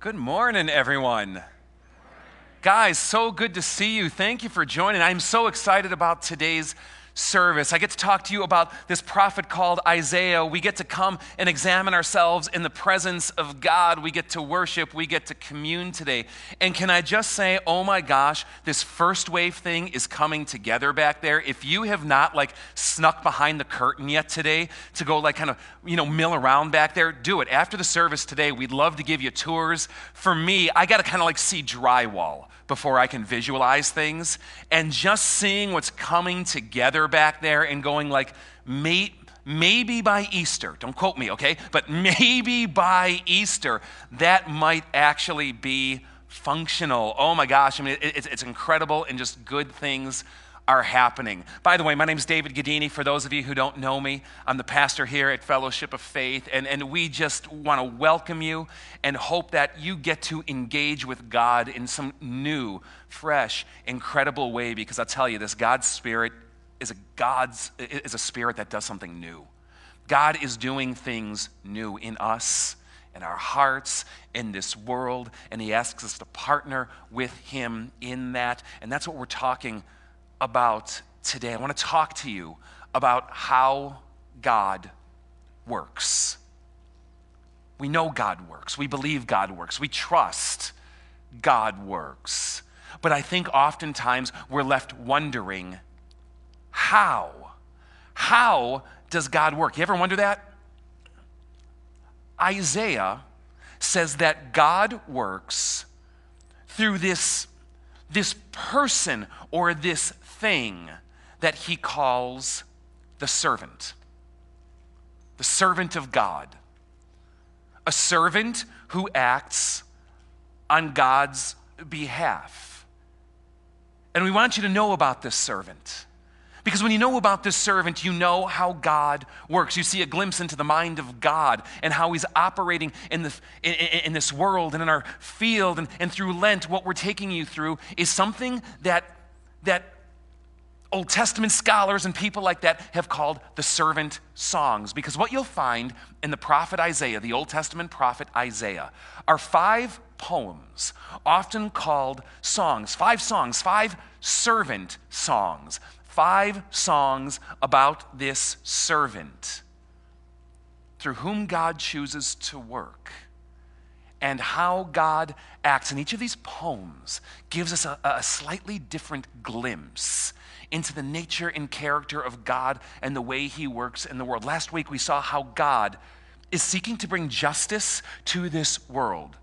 Good morning, everyone. Guys, so good to see you. Thank you for joining. I'm so excited about today's service. I get to talk to you about this prophet called Isaiah. We get to come and examine ourselves in the presence of God. We get to worship. We get to commune today. And can I just say, oh my gosh, this first wave thing is coming together back there. If you have not like snuck behind the curtain yet today to go like kind of, you know, mill around back there, do it. After the service today, we'd love to give you tours. For me, I got to kind of like see drywall before I can visualize things. And just seeing what's coming together back there and going like, mate, maybe by Easter, don't quote me, okay? But maybe by Easter, that might actually be functional. Oh my gosh, I mean, it, it's, it's incredible and just good things are happening. By the way, my name is David Gadini. For those of you who don't know me, I'm the pastor here at Fellowship of Faith, and, and we just want to welcome you and hope that you get to engage with God in some new, fresh, incredible way because I'll tell you this God's Spirit is a God's is a spirit that does something new. God is doing things new in us in our hearts, in this world, and He asks us to partner with Him in that. And that's what we're talking about today. I want to talk to you about how God works. We know God works. We believe God works. We trust God works. But I think oftentimes we're left wondering how? How does God work? You ever wonder that? Isaiah says that God works through this, this person or this thing that he calls the servant. The servant of God. A servant who acts on God's behalf. And we want you to know about this servant. Because when you know about this servant, you know how God works. You see a glimpse into the mind of God and how He's operating in, the, in, in, this world and in our field. And, and through Lent, what we're taking you through is something that, that Old Testament scholars and people like that have called the servant songs. Because what you'll find in the prophet Isaiah, the Old Testament prophet Isaiah, are five poems, often called songs. Five songs, five servant songs. Five songs about this servant through whom God chooses to work and how God acts. And each of these poems gives us a, a slightly different glimpse into the nature and character of God and the way He works in the world. Last week, we saw how God is seeking to bring justice to this world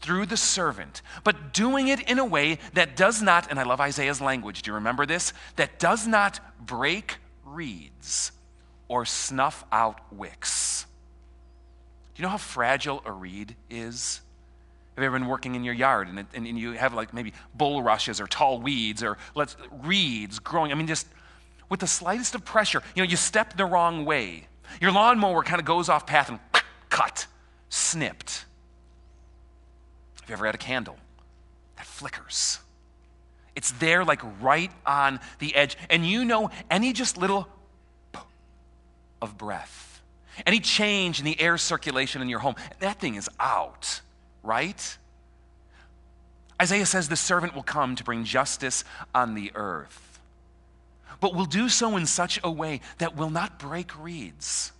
through the servant, but doing it in a way that does not, and I love Isaiah's language, do you remember this? That does not break reeds or snuff out wicks. Do you know how fragile a reed is? Have you ever been working in your yard and, and, and you have like maybe bulrushes or tall weeds or let's, reeds growing? I mean, just with the slightest of pressure, you know, you step the wrong way. Your lawnmower kind of goes off path and cut, snipped. Have you ever had a candle that flickers? It's there, like right on the edge. And you know, any just little of breath, any change in the air circulation in your home, that thing is out right? Isaiah says the servant will come to bring justice on the earth, but will do so in such a way that will not break reeds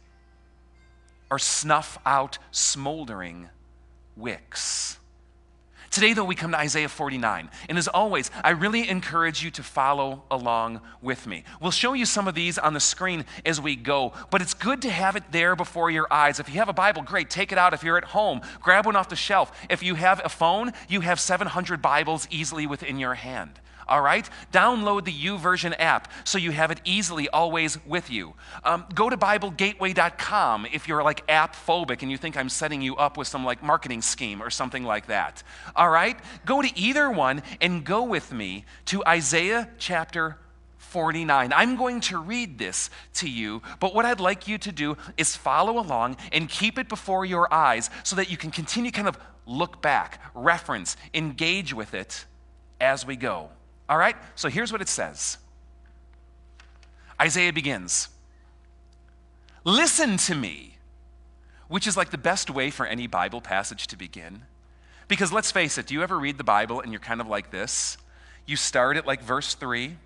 or snuff out smoldering wicks. Today, though, we come to Isaiah 49. And as always, I really encourage you to follow along with me. We'll show you some of these on the screen as we go, but it's good to have it there before your eyes. If you have a Bible, great, take it out. If you're at home, grab one off the shelf. If you have a phone, you have 700 Bibles easily within your hand all right? Download the YouVersion app so you have it easily always with you. Um, go to BibleGateway.com if you're like app phobic and you think I'm setting you up with some like marketing scheme or something like that. All right? Go to either one and go with me to Isaiah chapter 49. I'm going to read this to you, but what I'd like you to do is follow along and keep it before your eyes so that you can continue kind of look back, reference, engage with it as we go. All right? So here's what it says Isaiah begins Listen to me, which is like the best way for any Bible passage to begin. Because let's face it, do you ever read the Bible and you're kind of like this? You start at like verse 3,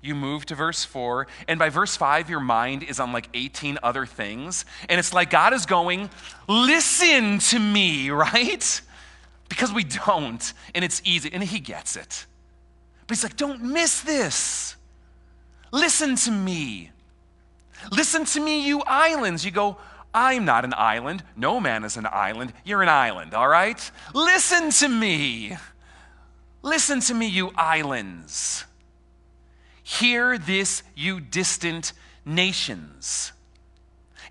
you move to verse 4, and by verse 5, your mind is on like 18 other things. And it's like God is going, Listen to me, right? Because we don't, and it's easy, and He gets it. But He's like, Don't miss this. Listen to me. Listen to me, you islands. You go, I'm not an island. No man is an island. You're an island, all right? Listen to me. Listen to me, you islands. Hear this, you distant nations.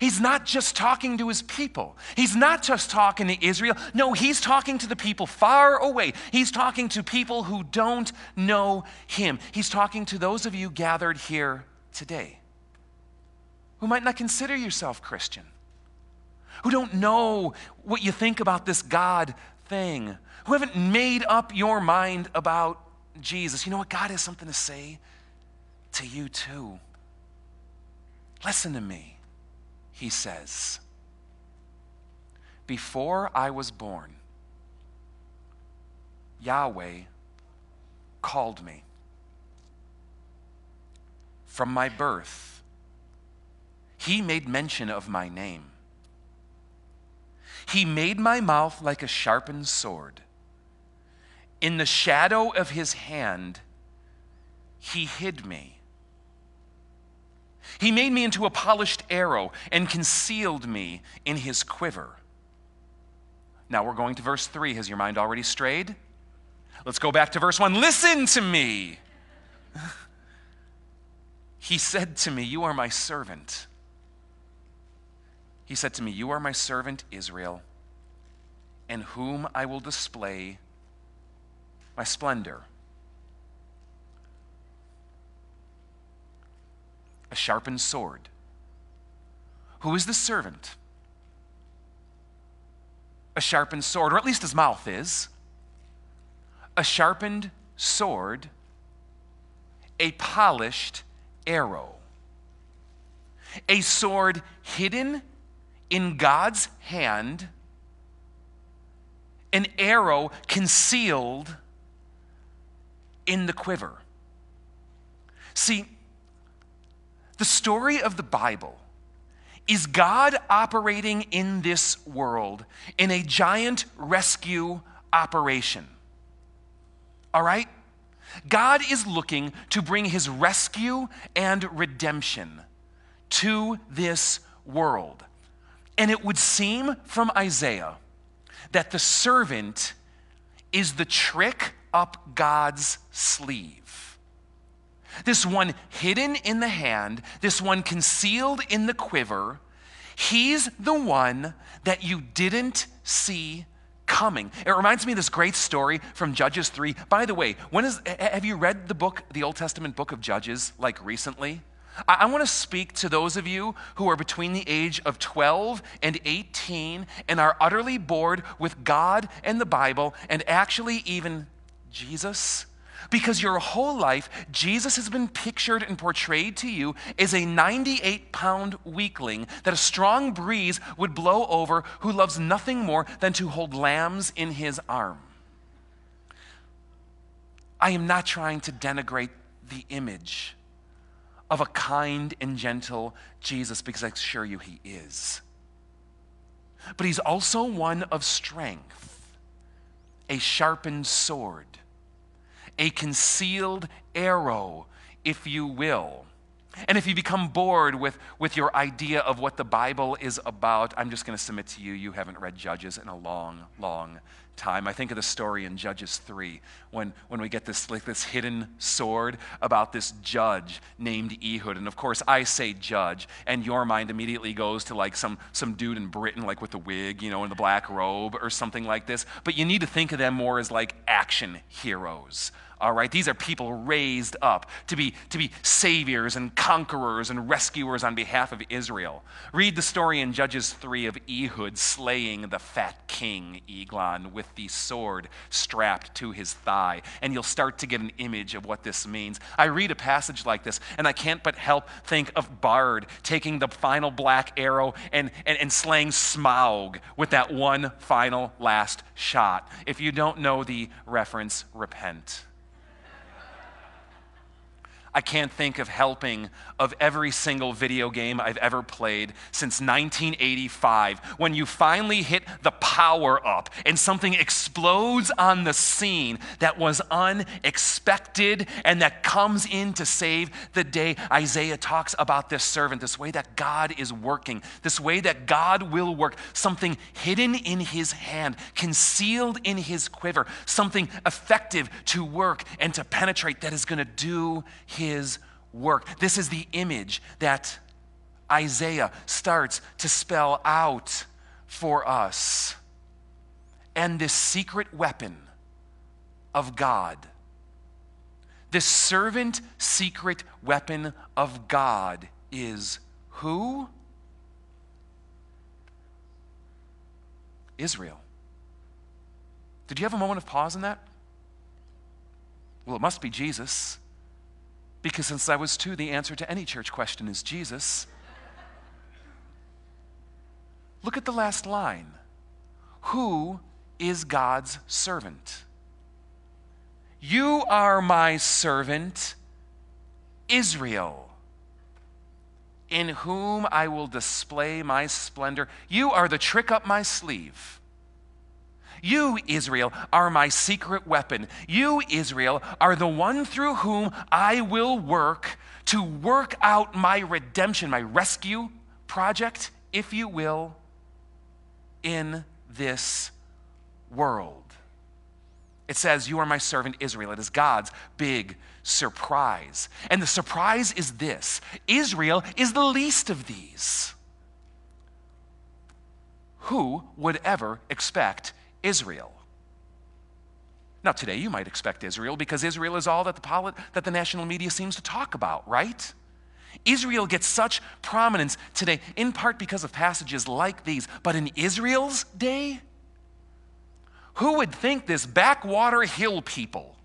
He's not just talking to his people. He's not just talking to Israel. No, he's talking to the people far away. He's talking to people who don't know him. He's talking to those of you gathered here today who might not consider yourself Christian who don't know what you think about this God thing, who haven't made up your mind about Jesus. You know what? God has something to say to you too. Listen to me, he says. Before I was born, Yahweh called me. From my birth, he made mention of my name. He made my mouth like a sharpened sword. In the shadow of his hand, he hid me. He made me into a polished arrow and concealed me in his quiver. Now we're going to verse 3. Has your mind already strayed? Let's go back to verse 1. Listen to me. he said to me, You are my servant he said to me, You are my servant Israel, in whom I will display my splendor. A sharpened sword. Who is the servant? A sharpened sword, or at least his mouth is. A sharpened sword, a polished arrow. A sword hidden in God's hand an arrow concealed in the quiver. See, the story of the Bible is God operating in this world in a giant rescue operation. All right? God is looking to bring his rescue and redemption to this world. And it would seem from Isaiah that the servant is the trick up God's sleeve. This one hidden in the hand, this one concealed in the quiver, he's the one that you didn't see coming. It reminds me of this great story from Judges 3. By the way, when is have you read the book, the Old Testament book of Judges like recently? I, I want to speak to those of you who are between the age of 12 and 18 and are utterly bored with God and the Bible and actually even Jesus. Because your whole life, Jesus has been pictured and portrayed to you as a 98 pound weakling that a strong breeze would blow over who loves nothing more than to hold lambs in his arm. I am not trying to denigrate the image of a kind and gentle Jesus because I assure you he is. But he's also one of strength, a sharpened sword, a concealed arrow, if you will. And if you become bored with, with your idea of what the Bible is about, I'm just going to submit to you, you haven't read Judges in a long, long time. I think of the story in Judges 3 when, when we get this, like this hidden sword about this judge named Ehud. And of course, I say judge, and your mind immediately goes to like some, some dude in Britain, like with the wig, you know, in the black robe or something like this. But you need to think of them more as like action heroes all right? These are people raised up to be, to be saviors and conquerors and rescuers on behalf of Israel. Read the story in Judges 3 of Ehud slaying the fat king Eglon with the sword strapped to his thigh, and you'll start to get an image of what this means. I read a passage like this, and I can't but help think of Bard taking the final black arrow and, and, and slaying Smaug with that one final last shot. If you don't know the reference, repent. I can't think of helping of every single video game I've ever played since 1985 when you finally hit the power up and something explodes on the scene that was unexpected and that comes in to save the day. Isaiah talks about this servant, this way that God is working, this way that God will work, something hidden in his hand, concealed in his quiver, something effective to work and to penetrate that is going to do his his work. This is the image that Isaiah starts to spell out for us. And this secret weapon of God, this servant secret weapon of God is who? Israel. Did you have a moment of pause in that? Well, it must be Jesus. Because since I was two, the answer to any church question is Jesus. Look at the last line. Who is God's servant? You are my servant, Israel, in whom I will display my splendor. You are the trick up my sleeve. You, Israel, are my secret weapon. You, Israel, are the one through whom I will work to work out my redemption, my rescue project, if you will, in this world. It says, You are my servant Israel. It is God's big surprise. And the surprise is this Israel is the least of these. Who would ever expect Israel. Now, today you might expect Israel because Israel is all that the, polit- that the national media seems to talk about, right? Israel gets such prominence today, in part because of passages like these. But in Israel's day, who would think this backwater hill people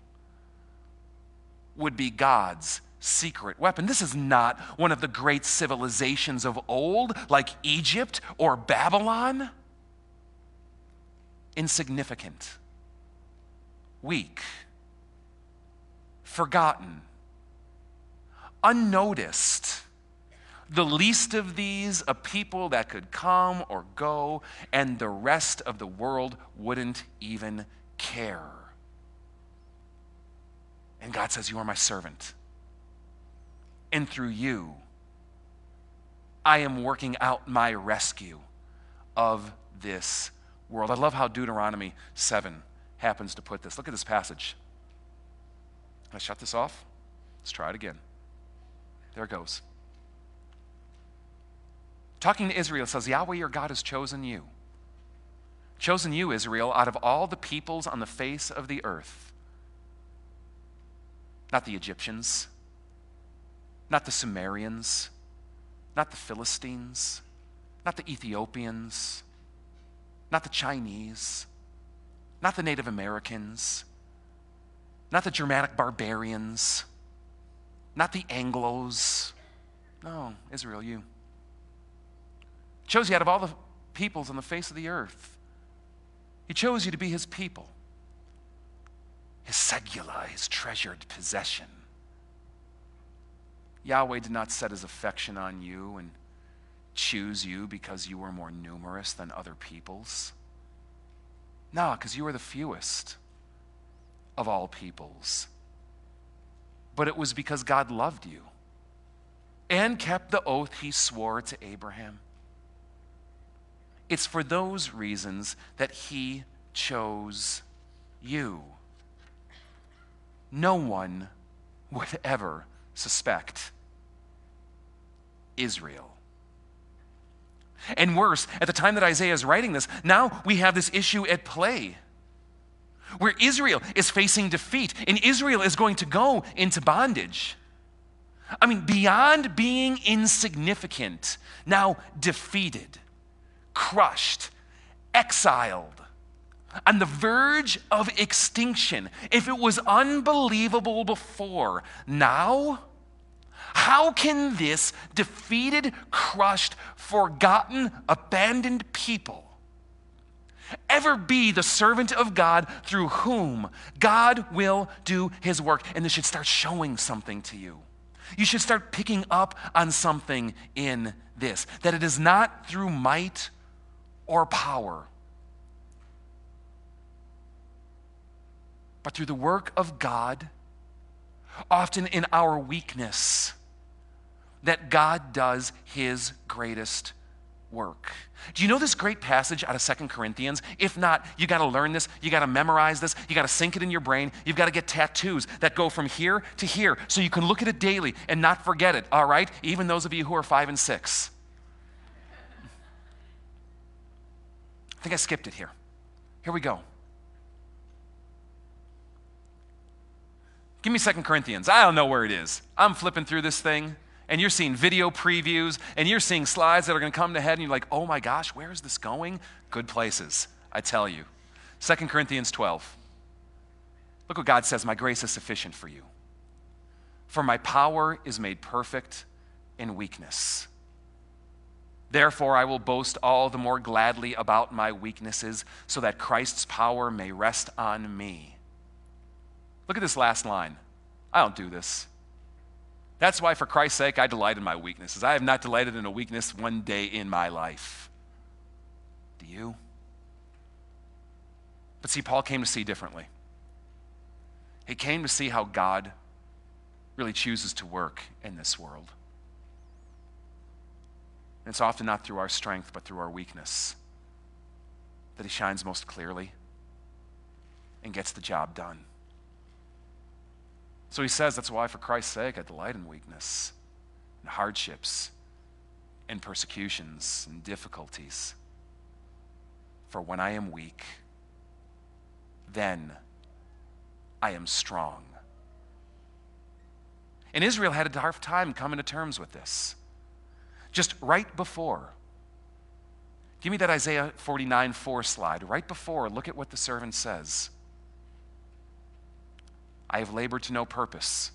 would be God's secret weapon? This is not one of the great civilizations of old, like Egypt or Babylon insignificant, weak, forgotten, unnoticed. The least of these, a people that could come or go, and the rest of the world wouldn't even care. And God says, You are my servant. And through you, I am working out my rescue of this world. I love how Deuteronomy 7 happens to put this. Look at this passage. Can I shut this off? Let's try it again. There it goes. Talking to Israel says, Yahweh your God has chosen you. Chosen you, Israel, out of all the peoples on the face of the earth. Not the Egyptians, not the Sumerians, not the Philistines, not the Ethiopians, not the Chinese, not the Native Americans, not the Germanic barbarians, not the Anglos. No, Israel, you. Chose you out of all the peoples on the face of the earth. He chose you to be his people, his segula, his treasured possession. Yahweh did not set his affection on you and choose you because you were more numerous than other peoples. No, because you were the fewest of all peoples. But it was because God loved you and kept the oath he swore to Abraham. It's for those reasons that he chose you. No one would ever suspect Israel. And worse, at the time that Isaiah is writing this, now we have this issue at play. where Israel is facing defeat and Israel is going to go into bondage. I mean, beyond being insignificant, now defeated, crushed, exiled, on the verge of extinction. If it was unbelievable before, now, how can this defeated, crushed, forgotten, abandoned people ever be the servant of God through whom God will do his work? And this should start showing something to you. You should start picking up on something in this that it is not through might or power, but through the work of God, often in our weakness, that God does his greatest work. Do you know this great passage out of Second Corinthians? If not, you got to learn this, you got to memorize this, you got to sink it in your brain. You've got to get tattoos that go from here to here so you can look at it daily and not forget it, all right? Even those of you who are 5 and 6. I think I skipped it here. Here we go. Give me Second Corinthians. I don't know where it is. I'm flipping through this thing and you're seeing video previews and you're seeing slides that are going to come to head and you're like, oh my gosh, where is this going? Good places, I tell you. 2 Corinthians 12. Look what God says My grace is sufficient for you. For my power is made perfect in weakness. Therefore, I will boast all the more gladly about my weaknesses, so that Christ's power may rest on me. Look at this last line. I don't do this. That's why, for Christ's sake, I delight in my weaknesses. I have not delighted in a weakness one day in my life. Do you? But see, Paul came to see differently. He came to see how God really chooses to work in this world. And it's often not through our strength, but through our weakness that He shines most clearly and gets the job done. So he says, That's why, for Christ's sake, I delight in weakness, and hardships, and persecutions, and difficulties. For when I am weak, then I am strong. And Israel had a tough time coming to terms with this. Just right before, give me that Isaiah 49 4 slide. Right before, look at what the servant says. I have labored to no purpose.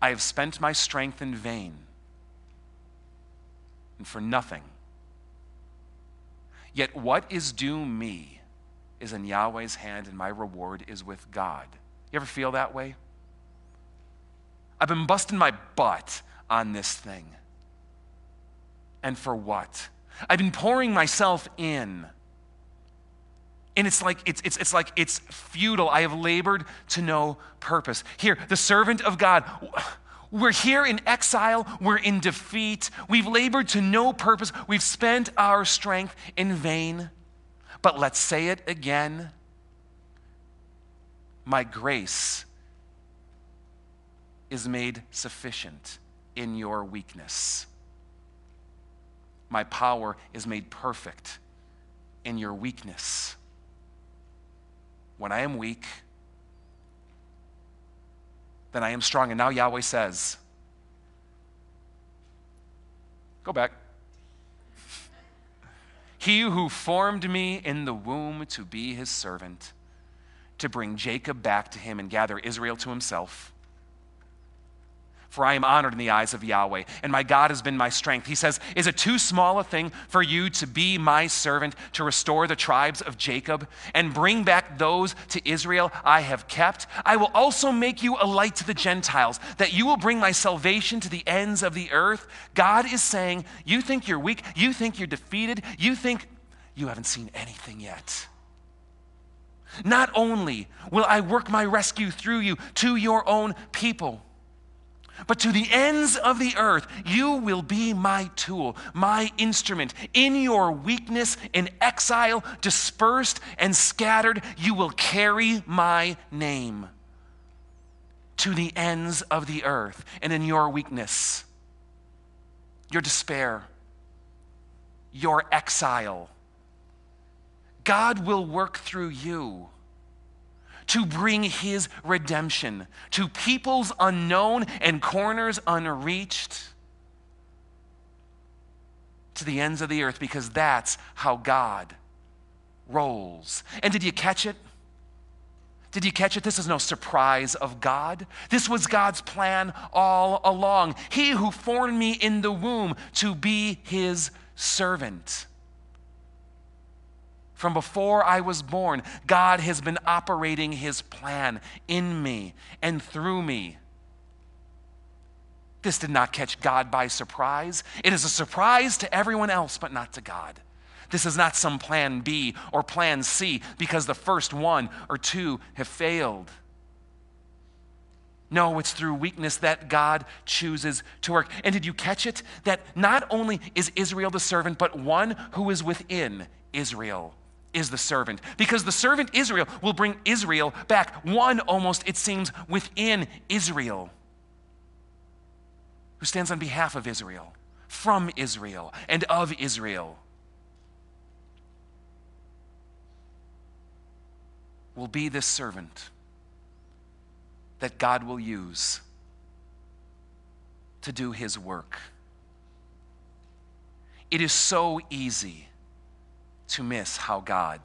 I have spent my strength in vain and for nothing. Yet what is due me is in Yahweh's hand, and my reward is with God. You ever feel that way? I've been busting my butt on this thing. And for what? I've been pouring myself in and it's like it's, it's, it's like it's futile. I have labored to no purpose. Here the servant of god we're here in exile. We're in defeat. We've labored to no purpose. We've spent our strength in vain. But let's say it again. My grace is made sufficient in your weakness. My power is made perfect in your weakness when I am weak, then I am strong. And now Yahweh says, Go back. he who formed me in the womb to be his servant, to bring Jacob back to him and gather Israel to himself for I am honored in the eyes of Yahweh, and my God has been my strength. He says, Is it too small a thing for you to be my servant to restore the tribes of Jacob and bring back those to Israel I have kept? I will also make you a light to the Gentiles, that you will bring my salvation to the ends of the earth. God is saying, You think you're weak, you think you're defeated, you think you haven't seen anything yet. Not only will I work my rescue through you to your own people, but to the ends of the earth, you will be my tool, my instrument. In your weakness, in exile, dispersed and scattered, you will carry my name to the ends of the earth. And in your weakness, your despair, your exile, God will work through you to bring his redemption to peoples unknown and corners unreached to the ends of the earth because that's how God rolls. And did you catch it? Did you catch it? This is no surprise of God. This was God's plan all along. He who formed me in the womb to be his servant. From before I was born, God has been operating his plan in me and through me. This did not catch God by surprise. It is a surprise to everyone else, but not to God. This is not some plan B or plan C because the first one or two have failed. No, it's through weakness that God chooses to work. And did you catch it? That not only is Israel the servant, but one who is within Israel is the servant. Because the servant Israel will bring Israel back, one almost, it seems, within Israel, who stands on behalf of Israel, from Israel, and of Israel. Will be this servant that God will use to do his work. It is so easy to miss how God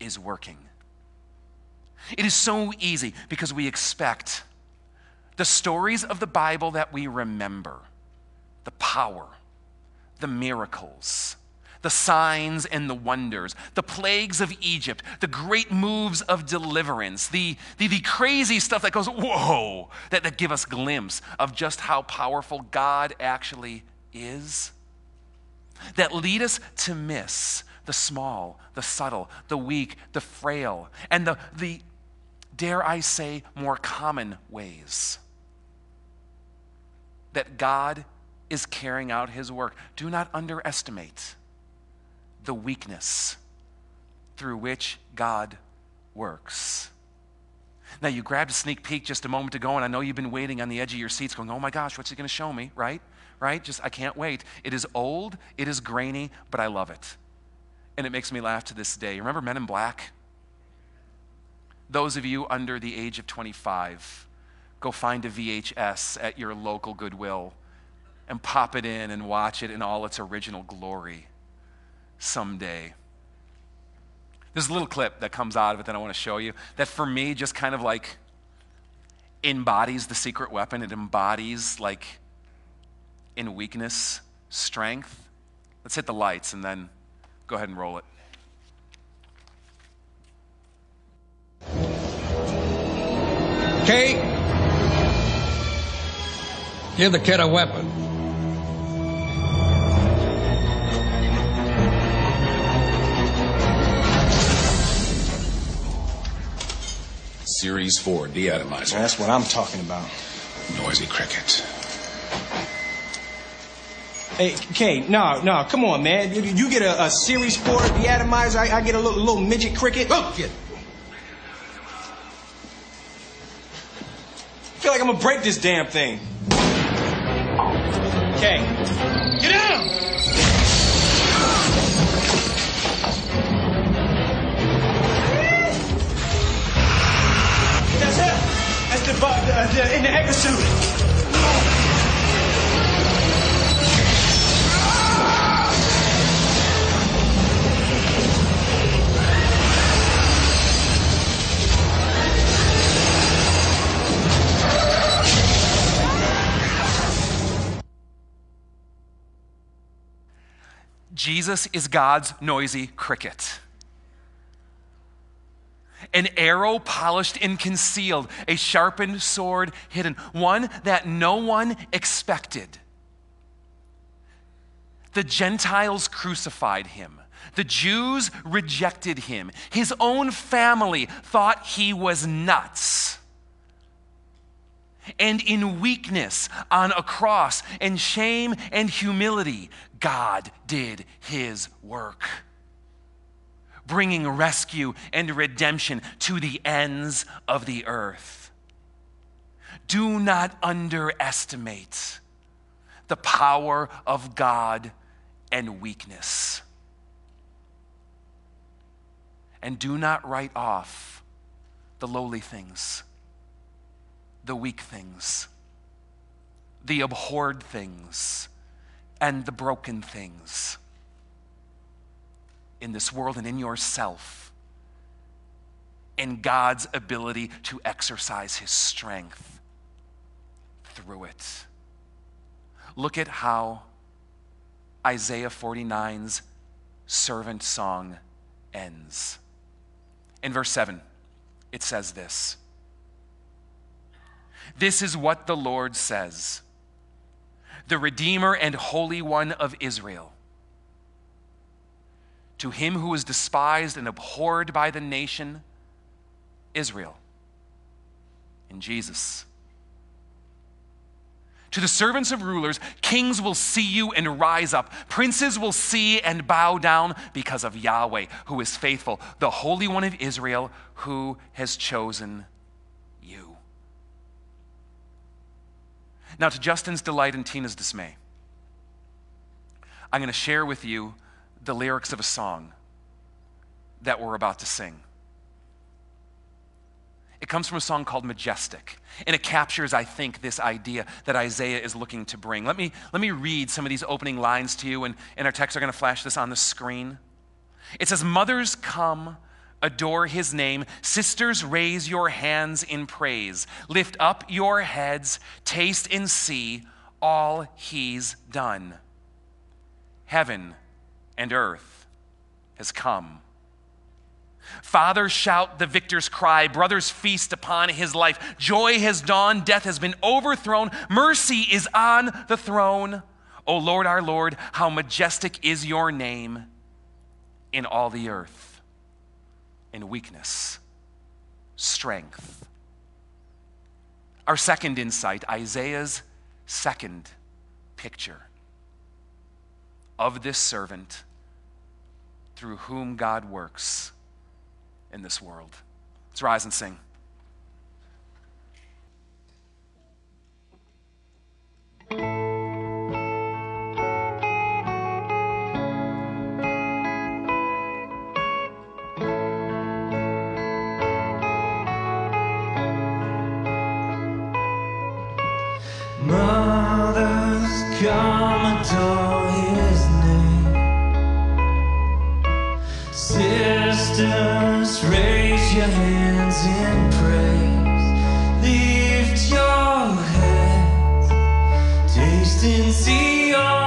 is working. It is so easy because we expect the stories of the Bible that we remember, the power, the miracles, the signs and the wonders, the plagues of Egypt, the great moves of deliverance, the, the, the, crazy stuff that goes, whoa, that, that give us glimpse of just how powerful God actually is that lead us to miss the small, the subtle, the weak, the frail, and the, the dare I say, more common ways that God is carrying out his work. Do not underestimate the weakness through which God works. Now, you grabbed a sneak peek just a moment ago, and I know you've been waiting on the edge of your seats going, oh my gosh, what's he going to show me, right? Right? Just, I can't wait. It is old, it is grainy, but I love it. And it makes me laugh to this day. Remember Men in Black? Those of you under the age of 25, go find a VHS at your local Goodwill and pop it in and watch it in all its original glory someday. There's a little clip that comes out of it that I want to show you that for me just kind of like embodies the secret weapon. It embodies like in weakness, strength. Let's hit the lights and then go ahead and roll it. Kate, give the kid a weapon. Series 4 deatomizer. That's what I'm talking about. Noisy cricket. Hey, Kay, no, no, come on, man. You, you get a, a Series 4 deatomizer, I, I get a little, little midget cricket. Oh. I feel like I'm gonna break this damn thing. Kay, get down! That's it. That's the, uh, the, in the exosuit. Jesus is God's noisy cricket. An arrow polished and concealed, a sharpened sword hidden, one that no one expected. The Gentiles crucified him. The Jews rejected him. His own family thought he was nuts and in weakness on a cross and shame and humility, God did his work, bringing rescue and redemption to the ends of the earth. Do not underestimate the power of God and weakness. And do not write off the lowly things, the weak things, the abhorred things, and the broken things in this world and in yourself, in God's ability to exercise his strength through it. Look at how Isaiah 49's servant song ends. In verse 7, it says this This is what the Lord says, the Redeemer and Holy One of Israel. To him who is despised and abhorred by the nation, Israel, in Jesus. To the servants of rulers, kings will see you and rise up. Princes will see and bow down because of Yahweh, who is faithful, the Holy One of Israel, who has chosen you. Now, to Justin's delight and Tina's dismay, I'm going to share with you the lyrics of a song that we're about to sing. It comes from a song called Majestic, and it captures, I think, this idea that Isaiah is looking to bring. Let me, let me read some of these opening lines to you, and, and our texts are going to flash this on the screen. It says, Mothers come, adore his name. Sisters, raise your hands in praise. Lift up your heads, taste and see all he's done. Heaven and earth has come Fathers shout the victor's cry. Brothers feast upon his life. Joy has dawned. Death has been overthrown. Mercy is on the throne. O Lord, our Lord, how majestic is your name in all the earth. In weakness, strength. Our second insight Isaiah's second picture of this servant through whom God works in this world. Let's rise and sing. Sisters, raise your hands in praise. Lift your heads, taste and see all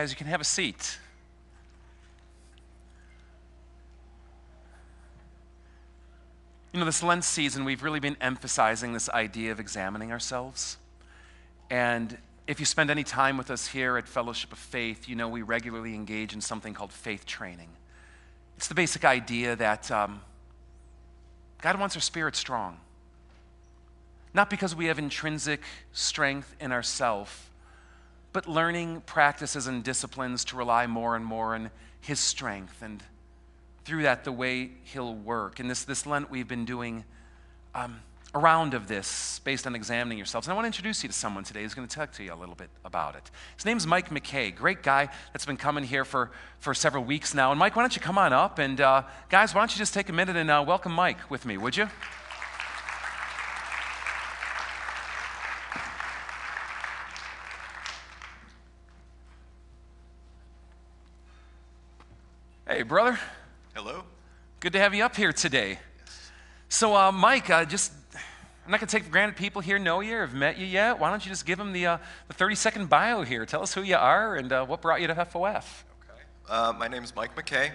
guys, you can have a seat. You know, this Lent season, we've really been emphasizing this idea of examining ourselves. And if you spend any time with us here at Fellowship of Faith, you know we regularly engage in something called faith training. It's the basic idea that um, God wants our spirit strong. Not because we have intrinsic strength in ourself, but learning practices and disciplines to rely more and more on His strength, and through that, the way He'll work. And this, this Lent, we've been doing um, a round of this based on examining yourselves. And I want to introduce you to someone today who's going to talk to you a little bit about it. His name's Mike McKay, great guy that's been coming here for, for several weeks now. And Mike, why don't you come on up? And uh, guys, why don't you just take a minute and uh, welcome Mike with me, would you? Hey, brother. Hello? Good to have you up here today. Yes. So, uh, Mike, uh, just I'm not going to take for granted people here know you or have met you yet. Why don't you just give them the, uh, the 30 second bio here? Tell us who you are and uh, what brought you to FOF. Okay. Uh, my name is Mike McKay,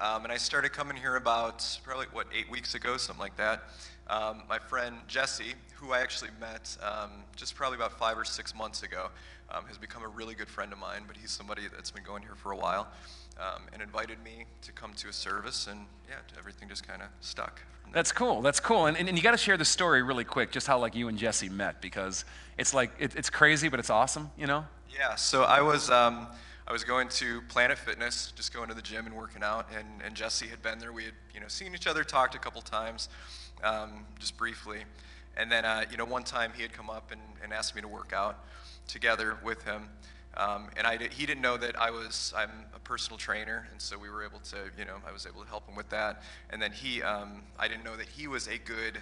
um, and I started coming here about probably, what, eight weeks ago, something like that. Um, my friend Jesse, who I actually met um, just probably about five or six months ago, um, has become a really good friend of mine, but he's somebody that's been going here for a while um, and invited me to come to a service, and yeah, everything just kind of stuck. That's cool. That's cool. And, and, and you got to share the story really quick, just how like you and Jesse met, because it's like it, it's crazy, but it's awesome. You know? Yeah, so I was um, I was going to Planet Fitness, just going to the gym and working out, and, and Jesse had been there. We had you know seen each other, talked a couple times, um, just briefly, and then uh, you know one time he had come up and, and asked me to work out together with him, um, and I he didn't know that I was I'm a personal trainer, and so we were able to you know I was able to help him with that, and then he um, I didn't know that he was a good,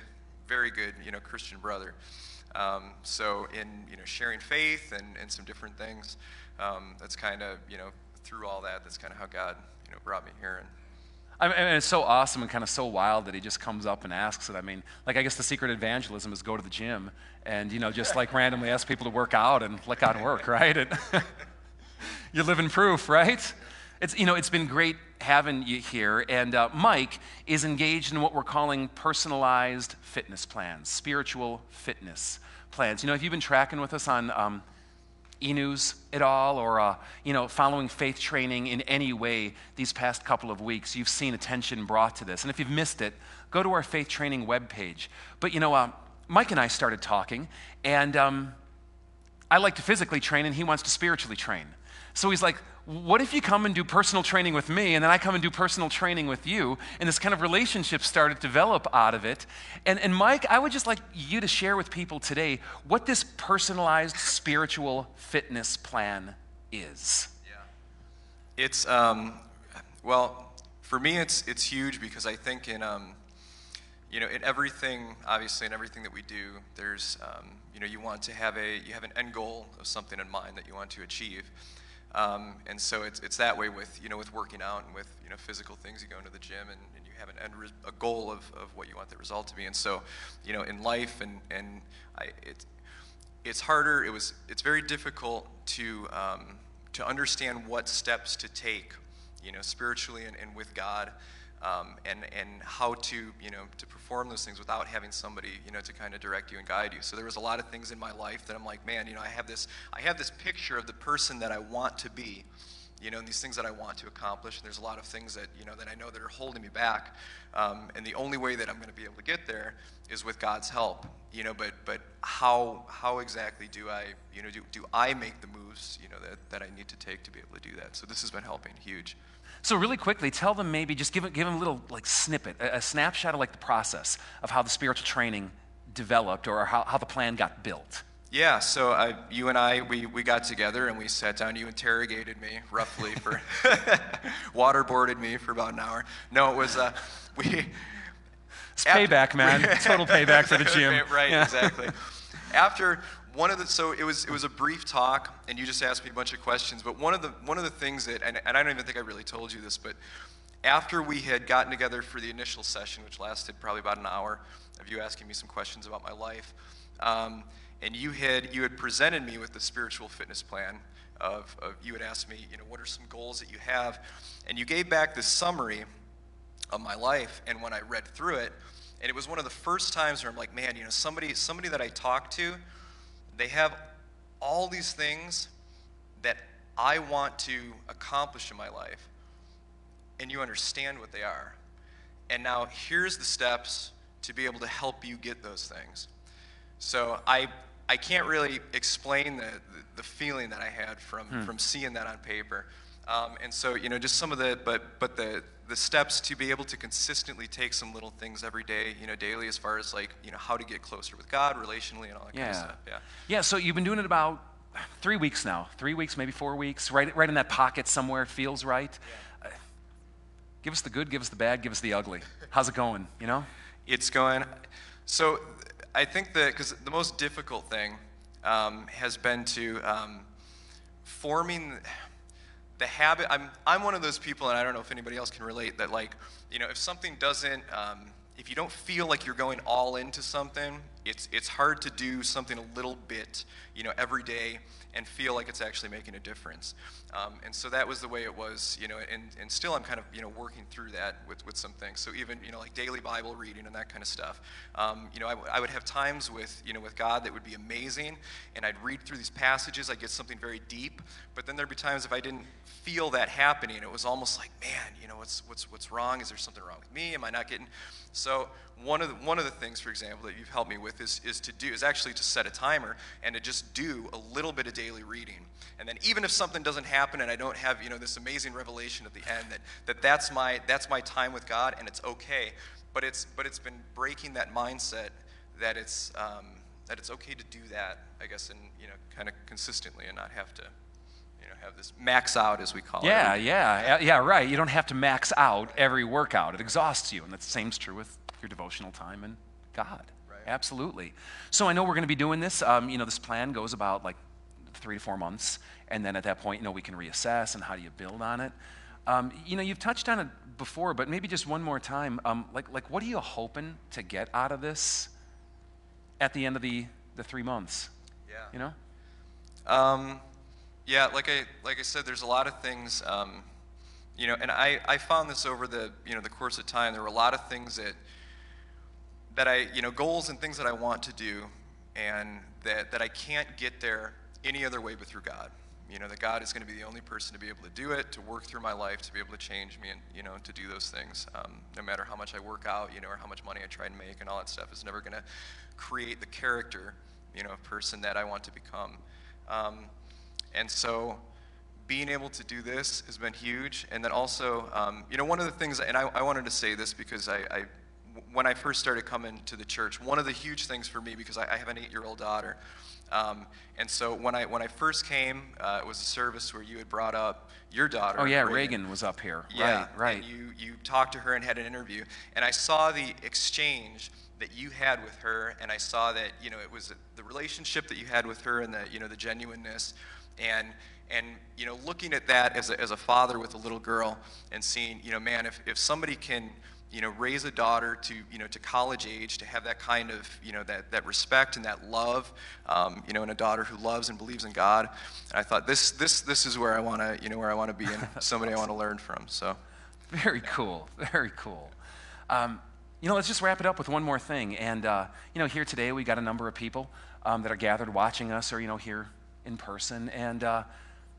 very good you know Christian brother. Um, so in you know sharing faith and, and some different things, um, that's kind of you know through all that, that's kind of how God you know brought me here. And I mean, it's so awesome and kind of so wild that he just comes up and asks it. I mean, like I guess the secret evangelism is go to the gym and you know just like randomly ask people to work out and let God work, right? And you live in proof, right? It's, you know, it's been great having you here. And uh, Mike is engaged in what we're calling personalized fitness plans, spiritual fitness plans. You know, if you've been tracking with us on um, e-news at all or, uh, you know, following faith training in any way these past couple of weeks, you've seen attention brought to this. And if you've missed it, go to our faith training webpage. But, you know, uh, Mike and I started talking, and um, I like to physically train, and he wants to spiritually train. So he's like, what if you come and do personal training with me, and then I come and do personal training with you? And this kind of relationship started to develop out of it. And, and Mike, I would just like you to share with people today what this personalized spiritual fitness plan is. Yeah. It's um, well, for me, it's it's huge because I think in um, you know, in everything, obviously, in everything that we do, there's um, you know, you want to have a you have an end goal of something in mind that you want to achieve. Um, and so it's, it's that way with, you know, with working out and with, you know, physical things. You go into the gym and, and you have an end, res- a goal of, of what you want the result to be. And so, you know, in life and, and I, it, it's harder, it was, it's very difficult to, um, to understand what steps to take, you know, spiritually and, and with God. Um, and, and how to, you know, to perform those things without having somebody, you know, to kind of direct you and guide you. So there was a lot of things in my life that I'm like, man, you know, I have this, I have this picture of the person that I want to be, you know, and these things that I want to accomplish. And there's a lot of things that, you know, that I know that are holding me back. Um, and the only way that I'm going to be able to get there is with God's help, you know, but, but how, how exactly do I, you know, do, do I make the moves, you know, that, that I need to take to be able to do that? So this has been helping huge. So really quickly, tell them maybe just give, give them a little like snippet, a, a snapshot of like the process of how the spiritual training developed or how, how the plan got built. Yeah, so I, you and I, we, we got together and we sat down. You interrogated me roughly for, waterboarded me for about an hour. No, it was, uh, we. It's payback, man. Total payback for the gym. right, Yeah. exactly. After one of the, so it was, it was a brief talk, and you just asked me a bunch of questions. But one of the, one of the things that, and, and I don't even think I really told you this, but after we had gotten together for the initial session, which lasted probably about an hour of you asking me some questions about my life, um, and you had you had presented me with the spiritual fitness plan of, of you had asked me, you know, what are some goals that you have, and you gave back this summary of my life and when I read through it and it was one of the first times where I'm like man you know somebody somebody that I talked to they have all these things that I want to accomplish in my life and you understand what they are and now here's the steps to be able to help you get those things so I I can't really explain the, the, the feeling that I had from, hmm. from seeing that on paper. Um, and so, you know, just some of the, but, but the, the steps to be able to consistently take some little things every day, you know, daily as far as like, you know, how to get closer with God relationally and all that kind of stuff. Yeah. Yeah, so you've been doing it about three weeks now. Three weeks, maybe four weeks, right, right in that pocket somewhere, feels right. Uh, give us the good, give us the bad, give us the ugly. How's it going, you know? It's going. So I think that because the most difficult thing um, has been to um, forming the habit. I'm I'm one of those people, and I don't know if anybody else can relate. That like you know, if something doesn't, um, if you don't feel like you're going all into something, it's it's hard to do something a little bit, you know, every day and feel like it's actually making a difference. Um, and so that was the way it was, you know, and, and still I'm kind of, you know, working through that with, with some things. So even, you know, like daily Bible reading and that kind of stuff. Um, you know, I, would have times with, you know, with God that would be amazing, and I'd read through these passages, I'd get something very deep, but then there'd be times if I didn't feel that happening, it was almost like, man, you know, what's, what's, what's wrong? Is there something wrong with me? Am I not getting? So one of the, one of the things, for example, that you've helped me with is, is to do is actually to set a timer and to just do a little bit of daily reading. And then even if something doesn't happen and I don't have you know this amazing revelation at the end that, that that's my that's my time with God and it's okay. But it's but it's been breaking that mindset that it's um, that it's okay to do that, I guess, and you know, kind of consistently and not have to you know have this max out as we call Yeah, it. yeah, yeah, yeah, right. You don't have to max out every workout. It exhausts you, and the same's true with your devotional time and God. Right. Absolutely. So I know we're going to be doing this. Um, you know, this plan goes about like three to four months, and then at that point, you know, we can reassess and how do you build on it. Um, you know, you've touched on it before, but maybe just one more time. Um, like, like, what are you hoping to get out of this at the end of the the three months? Yeah. You know. Um, yeah, like I like I said, there's a lot of things. Um, you know, and I, I found this over the, you know, the course of time. There were a lot of things that, that I, you know, goals and things that I want to do, and that, that I can't get there any other way but through God. You know, that God is going to be the only person to be able to do it, to work through my life, to be able to change me, and, you know, to do those things. Um, no matter how much I work out, you know, or how much money I try and make, and all that stuff is never going to create the character, you know, person that I want to become. Um, and so, being able to do this has been huge. And then also, um, you know, one of the things, and I, I wanted to say this because I, I, when I first started coming to the church, one of the huge things for me, because I, I have an eight year old daughter, um, and so when I, when I first came, uh, it was a service where you had brought up your daughter. Oh, yeah, Reagan, was up here. Yeah, right, right. And you, you talked to her and had an interview. And I saw the exchange that you had with her, and I saw that, you know, it was the relationship that you had with her and the, you know, the genuineness. And, and you know, looking at that as a, as a father with a little girl and seeing, you know, man, if, if somebody can, you know, raise a daughter to, you know, to college age, to have that kind of, you know, that, that respect and that love, um, you know, and a daughter who loves and believes in God. And I thought this, this, this is where I want to, you know, where I want to be and somebody I want to learn from. So, Very cool. Very cool. Um, you know, let's just wrap it up with one more thing. And, uh, you know, here today we got a number of people um, that are gathered watching us or, you know, here in person. And, uh,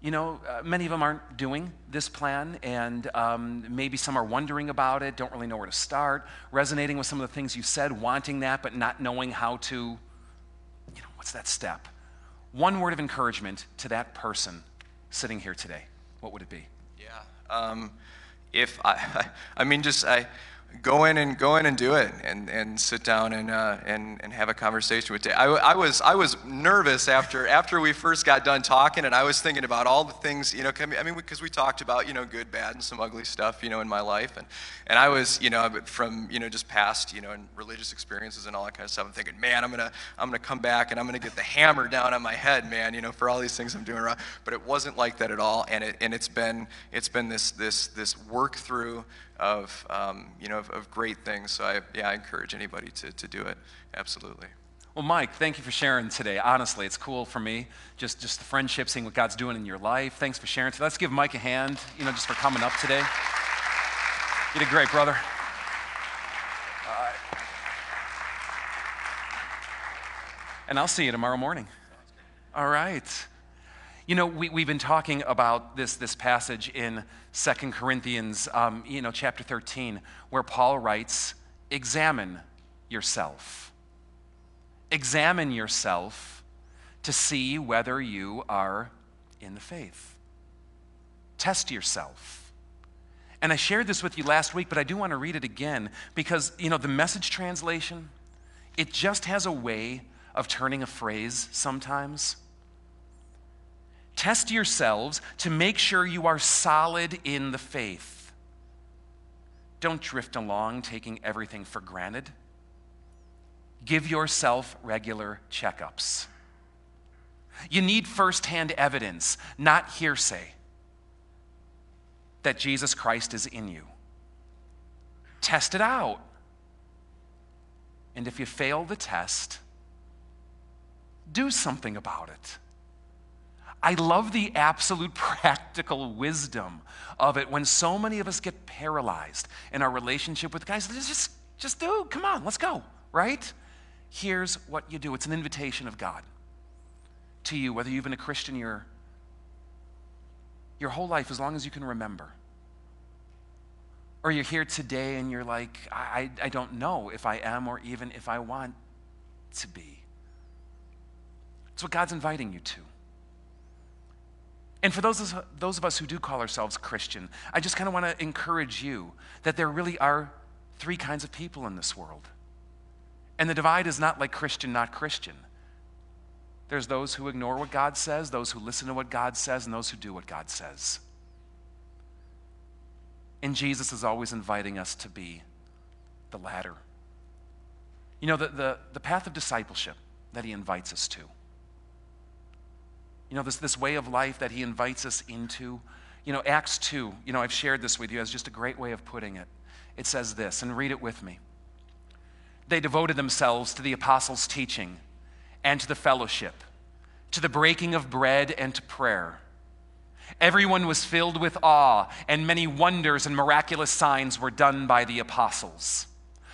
you know, uh, many of them aren't doing this plan, and um, maybe some are wondering about it, don't really know where to start, resonating with some of the things you said, wanting that, but not knowing how to, you know, what's that step? One word of encouragement to that person sitting here today. What would it be? yeah. Um, if I, I mean, just I go in and go in and do it, and, and sit down and, uh, and and have a conversation with. Dave. I, I was I was nervous after after we first got done talking, and I was thinking about all the things you know. I mean, because we talked about you know good, bad, and some ugly stuff you know in my life, and and I was you know from you know just past you know and religious experiences and all that kind of stuff. I'm thinking, man, I'm gonna I'm gonna come back and I'm gonna get the hammer down on my head, man, you know, for all these things I'm doing wrong. But it wasn't like that at all, and it and it's been it's been this this this work through of um, you know of, of great things. So I yeah I encourage anybody to to do it. Absolutely. Well, Mike, thank you for sharing today. Honestly, it's cool for me. Just, just the friendship, seeing what God's doing in your life. Thanks for sharing today. Let's give Mike a hand, you know, just for coming up today. You did great, brother. All right. And I'll see you tomorrow morning. All right. You know, we, we've been talking about this, this passage in Second Corinthians, um, you know, chapter 13, where Paul writes, Examine yourself. Examine yourself to see whether you are in the faith. Test yourself. And I shared this with you last week, but I do want to read it again because, you know, the message translation, it just has a way of turning a phrase sometimes. Test yourselves to make sure you are solid in the faith. Don't drift along taking everything for granted. Give yourself regular checkups. You need firsthand evidence, not hearsay, that Jesus Christ is in you. Test it out. And if you fail the test, do something about it. I love the absolute practical wisdom of it when so many of us get paralyzed in our relationship with guys. Just, just do, come on, let's go, right? Here's what you do it's an invitation of God to you, whether you've been a Christian your, your whole life, as long as you can remember. Or you're here today and you're like, I, I don't know if I am or even if I want to be. It's what God's inviting you to. And for those of, those of us who do call ourselves Christian, I just kind of want to encourage you that there really are three kinds of people in this world. And the divide is not like Christian, not Christian. There's those who ignore what God says, those who listen to what God says, and those who do what God says. And Jesus is always inviting us to be the latter. You know, the, the, the path of discipleship that he invites us to. You know, this, this way of life that he invites us into. You know, Acts 2, you know, I've shared this with you as just a great way of putting it. It says this, and read it with me. They devoted themselves to the apostles' teaching and to the fellowship, to the breaking of bread and to prayer. Everyone was filled with awe, and many wonders and miraculous signs were done by the apostles.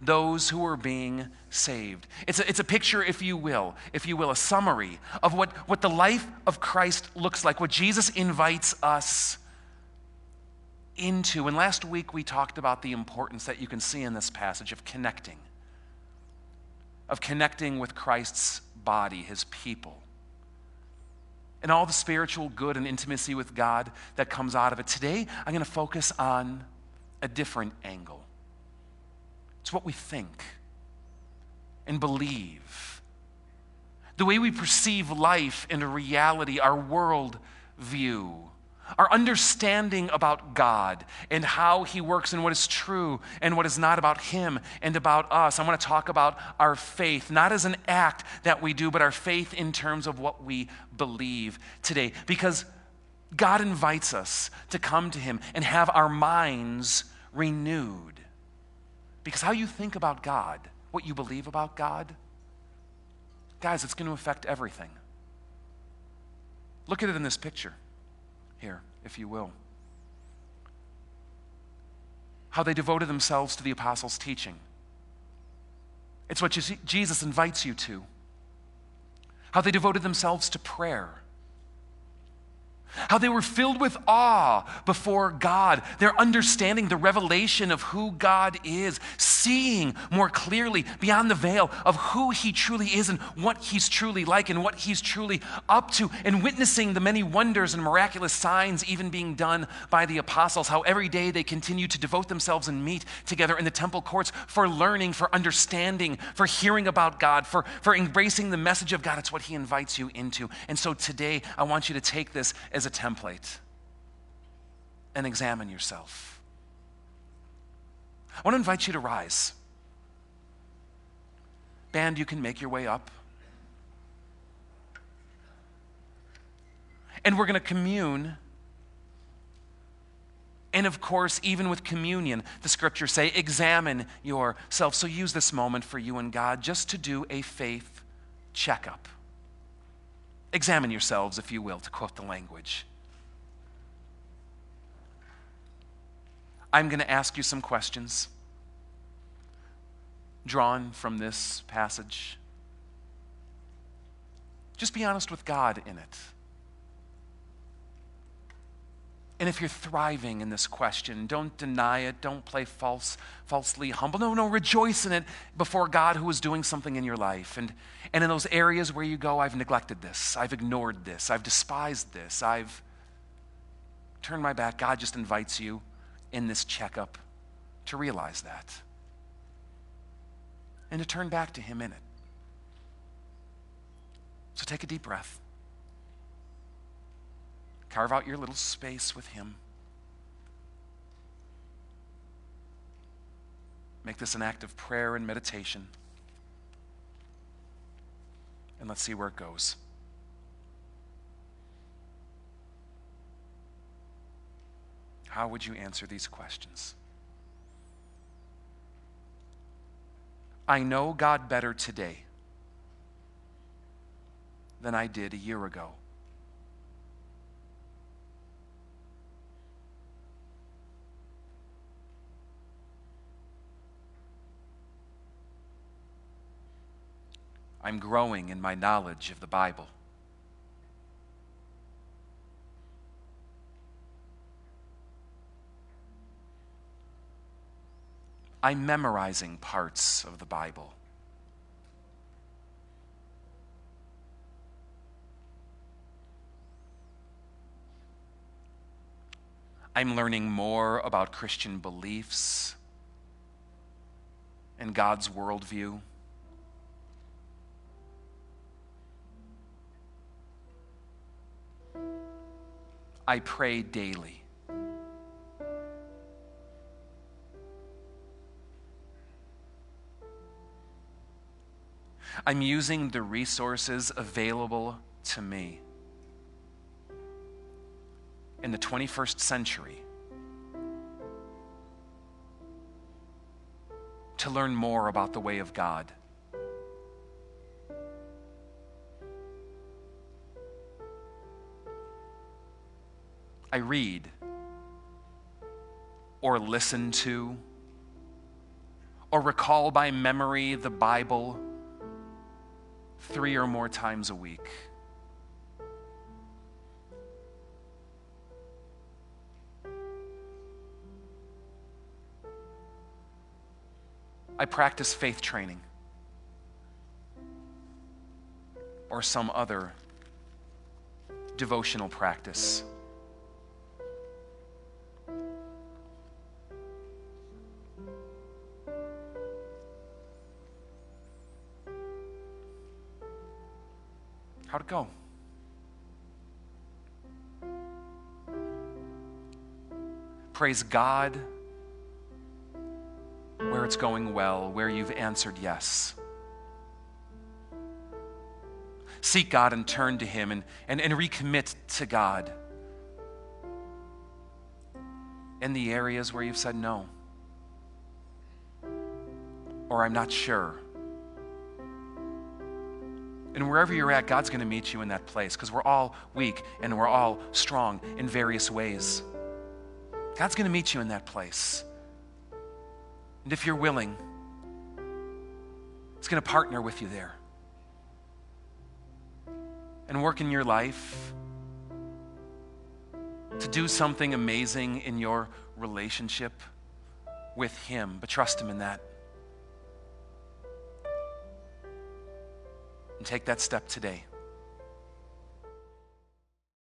those who are being saved. It's a, it's a picture, if you will, if you will, a summary of what, what the life of Christ looks like, what Jesus invites us into. And last week we talked about the importance that you can see in this passage of connecting, of connecting with Christ's body, his people, and all the spiritual good and intimacy with God that comes out of it. Today I'm going to focus on a different angle. It's what we think and believe. The way we perceive life and reality, our world view our understanding about God and how He works and what is true and what is not about Him and about us. I want to talk about our faith, not as an act that we do, but our faith in terms of what we believe today. Because God invites us to come to Him and have our minds renewed. Because how you think about God, what you believe about God, guys, it's going to affect everything. Look at it in this picture here, if you will. How they devoted themselves to the apostles' teaching. It's what Jesus invites you to. How they devoted themselves to prayer how they were filled with awe before God. They're understanding the revelation of who God is, seeing more clearly beyond the veil of who He truly is and what He's truly like and what He's truly up to, and witnessing the many wonders and miraculous signs even being done by the apostles. How every day they continue to devote themselves and meet together in the temple courts for learning, for understanding, for hearing about God, for, for embracing the message of God. It's what He invites you into. And so today, I want you to take this as as a template and examine yourself. I want to invite you to rise. Band, you can make your way up. And we're going to commune. And of course, even with communion, the scriptures say, examine yourself. So use this moment for you and God just to do a faith checkup. Examine yourselves, if you will, to quote the language. I'm going to ask you some questions drawn from this passage. Just be honest with God in it. And if you're thriving in this question, don't deny it. Don't play false, falsely humble. No, no, rejoice in it before God who is doing something in your life. And, and in those areas where you go, I've neglected this, I've ignored this, I've despised this, I've turned my back. God just invites you in this checkup to realize that and to turn back to Him in it. So take a deep breath. Carve out your little space with Him. Make this an act of prayer and meditation. And let's see where it goes. How would you answer these questions? I know God better today than I did a year ago. I'm growing in my knowledge of the Bible. I'm memorizing parts of the Bible. I'm learning more about Christian beliefs and God's worldview. I pray daily. I'm using the resources available to me in the 21st century to learn more about the way of God. I read or listen to or recall by memory the Bible three or more times a week. I practice faith training or some other devotional practice. Go? Praise God where it's going well, where you've answered yes. Seek God and turn to Him and, and, and recommit to God in the areas where you've said no, or I'm not sure. And wherever you're at, God's going to meet you in that place because we're all weak and we're all strong in various ways. God's going to meet you in that place. And if you're willing, He's going to partner with you there and work in your life to do something amazing in your relationship with Him. But trust Him in that. And take that step today.